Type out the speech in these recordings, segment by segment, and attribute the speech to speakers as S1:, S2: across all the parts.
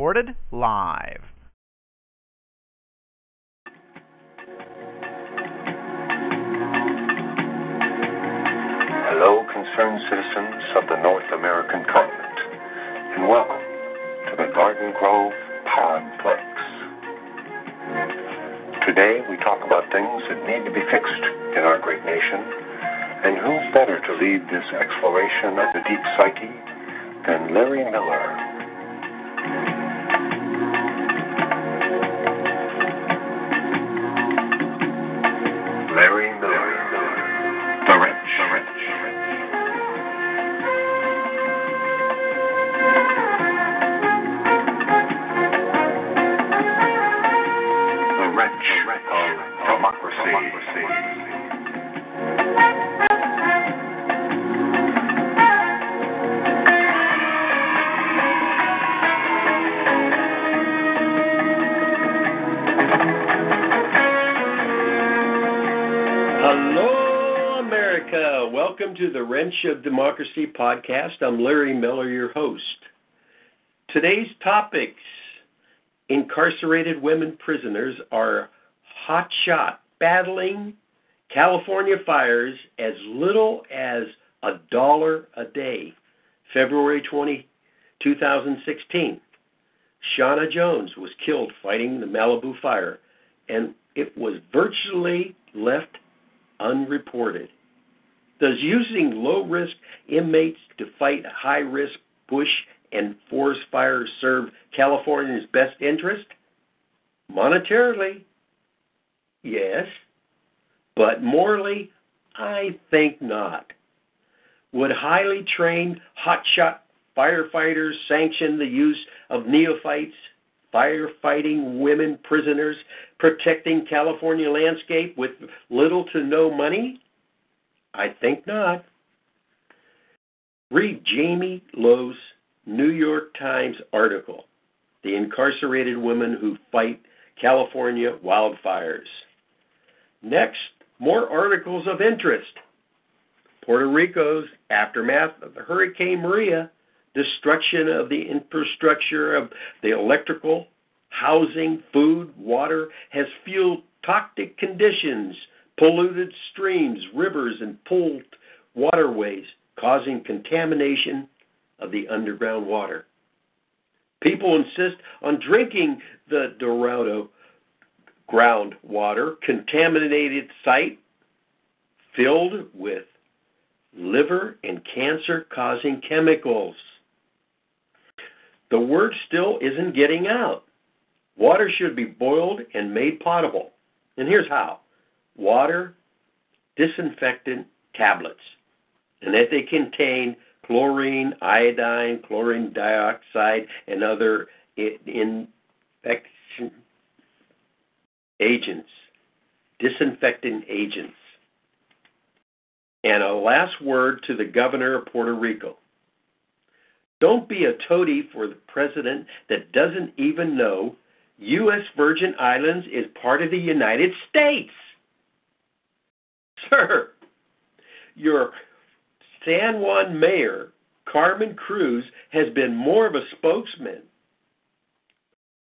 S1: Recorded live.
S2: Hello, concerned citizens of the North American continent, and welcome to the Garden Grove Podplex. Today, we talk about things that need to be fixed in our great nation, and who's better to lead this exploration of the deep psyche than Larry Miller? Thank
S3: you. America. Welcome to the Wrench of Democracy podcast. I'm Larry Miller, your host. Today's topics incarcerated women prisoners are hotshot battling California fires as little as a dollar a day. February 20, 2016. Shawna Jones was killed fighting the Malibu fire, and it was virtually left unreported. Does using low risk inmates to fight high risk bush and forest fires serve California's best interest? Monetarily, yes, but morally, I think not. Would highly trained hotshot firefighters sanction the use of neophytes, firefighting women prisoners, protecting California landscape with little to no money? I think not. Read Jamie Lowe's New York Times article, The Incarcerated Women Who Fight California Wildfires. Next, more articles of interest. Puerto Rico's aftermath of Hurricane Maria, destruction of the infrastructure of the electrical, housing, food, water has fueled toxic conditions, polluted streams, rivers, and pooled waterways, causing contamination of the underground water. People insist on drinking the Dorado groundwater, contaminated site filled with liver and cancer causing chemicals. The word still isn't getting out. Water should be boiled and made potable. And here's how water, disinfectant tablets, and that they contain chlorine, iodine, chlorine dioxide, and other infection agents, disinfectant agents. And a last word to the governor of Puerto Rico. Don't be a toady for the president that doesn't even know U.S. Virgin Islands is part of the United States. Sir, your San Juan mayor, Carmen Cruz, has been more of a spokesman,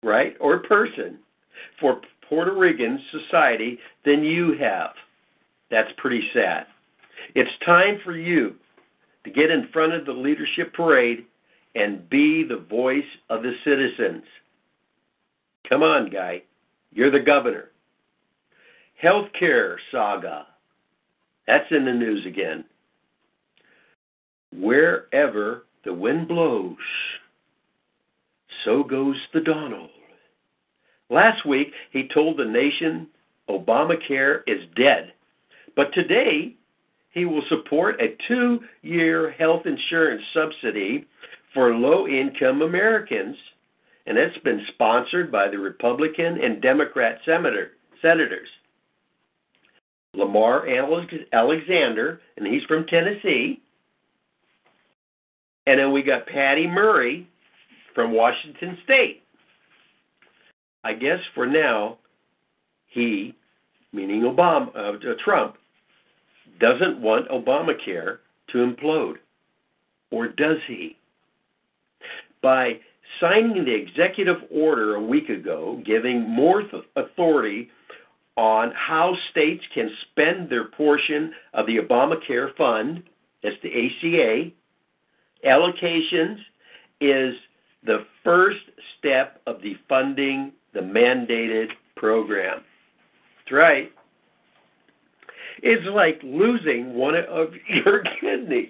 S3: right, or person for Puerto Rican society than you have. That's pretty sad. It's time for you to get in front of the leadership parade and be the voice of the citizens. Come on, guy. You're the governor. Healthcare saga. That's in the news again. Wherever the wind blows, so goes the Donald. Last week, he told the nation Obamacare is dead. But today, he will support a two year health insurance subsidy for low income Americans. And it's been sponsored by the Republican and Democrat senator, senators. Lamar Alexander, and he's from Tennessee. And then we got Patty Murray from Washington State. I guess for now, he, meaning Obama, uh, Trump, doesn't want Obamacare to implode. Or does he? By signing the executive order a week ago giving more authority on how states can spend their portion of the Obamacare fund, that's the ACA, allocations is the first step of defunding the mandated program. That's right. It's like losing one of your kidneys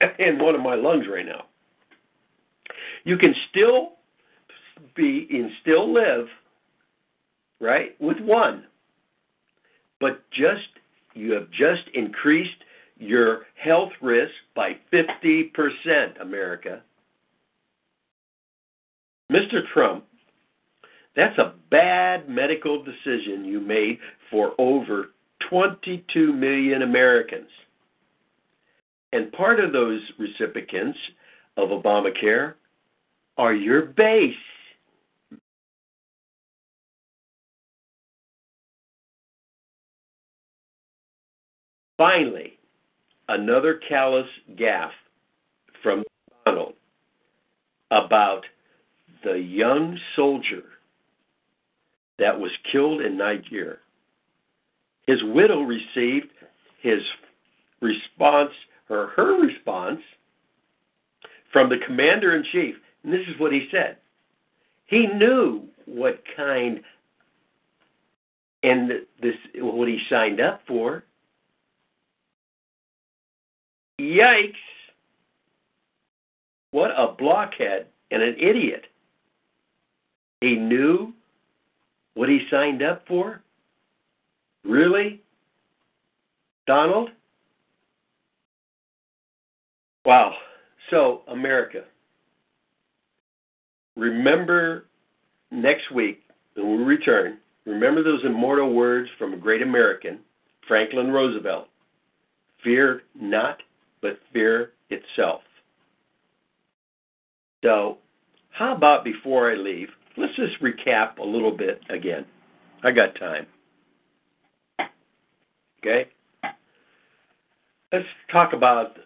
S3: and one of my lungs right now. You can still be and still live, right, with one. But just you have just increased your health risk by 50%, America. Mr. Trump, that's a bad medical decision you made for over 22 million Americans. And part of those recipients of Obamacare are your base. Finally, another callous gaffe from Donald about the young soldier that was killed in Niger. His widow received his response or her response from the commander in chief. And this is what he said. He knew what kind and this what he signed up for. Yikes. What a blockhead and an idiot. He knew what he signed up for? Really? Donald? Wow. So, America, remember next week when we return, remember those immortal words from a great American, Franklin Roosevelt fear not, but fear itself. So, how about before I leave, let's just recap a little bit again. I got time. Okay? Let's talk about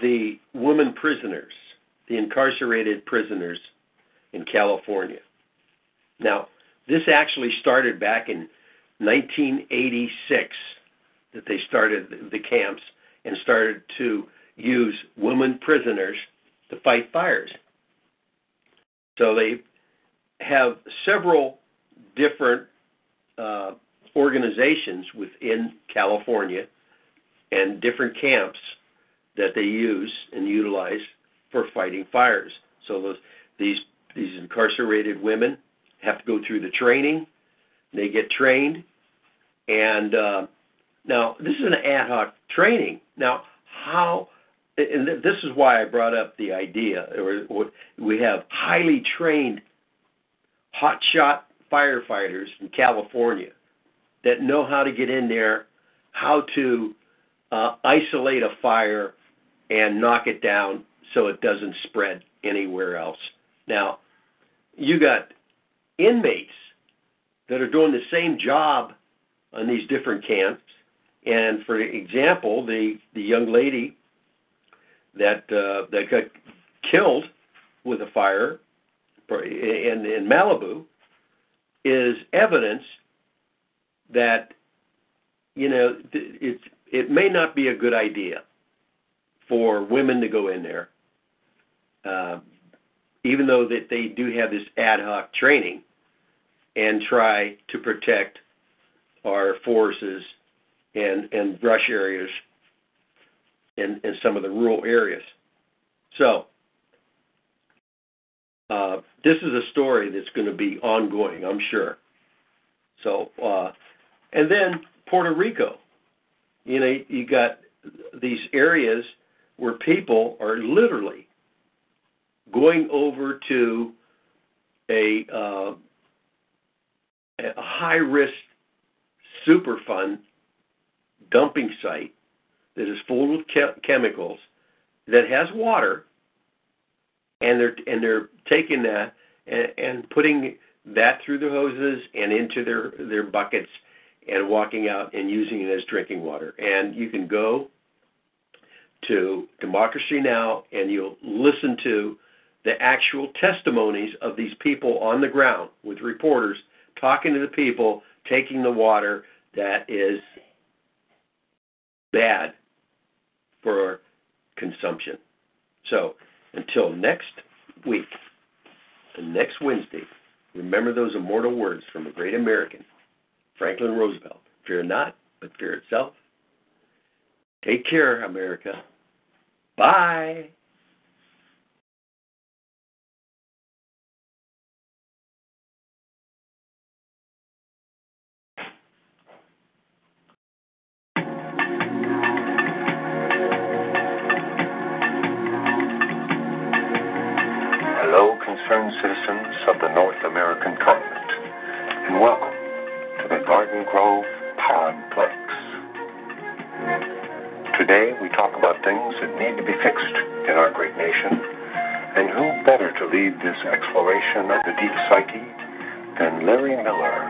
S3: the women prisoners, the incarcerated prisoners in California. Now, this actually started back in 1986 that they started the camps and started to use women prisoners to fight fires. So they have several different uh, organizations within California and different camps that they use and utilize for fighting fires. So those, these these incarcerated women have to go through the training. They get trained, and uh, now this is an ad hoc training. Now, how? And this is why I brought up the idea. Or we have highly trained hotshot firefighters in California that know how to get in there, how to uh, isolate a fire and knock it down so it doesn't spread anywhere else. Now, you got inmates that are doing the same job on these different camps. And for example, the the young lady that uh, that got killed with a fire in, in Malibu is evidence that you know it's it may not be a good idea for women to go in there, uh, even though that they do have this ad hoc training and try to protect our forces and and brush areas in, in some of the rural areas. So uh, this is a story that's going to be ongoing, I'm sure. So, uh, and then Puerto Rico, you know, you got these areas where people are literally going over to a, uh, a high risk Superfund dumping site that is full of chemicals that has water, and they're and they're taking that and, and putting that through the hoses and into their their buckets and walking out and using it as drinking water. And you can go to Democracy Now! and you'll listen to the actual testimonies of these people on the ground with reporters talking to the people taking the water that is bad for consumption. So until next week, and next Wednesday, remember those immortal words from a great American, Franklin Roosevelt. Fear not, but fear itself. Take care, America. Bye.
S2: Citizens of the North American continent, and welcome to the Garden Grove Podplex. Today, we talk about things that need to be fixed in our great nation, and who better to lead this exploration of the deep psyche than Larry Miller?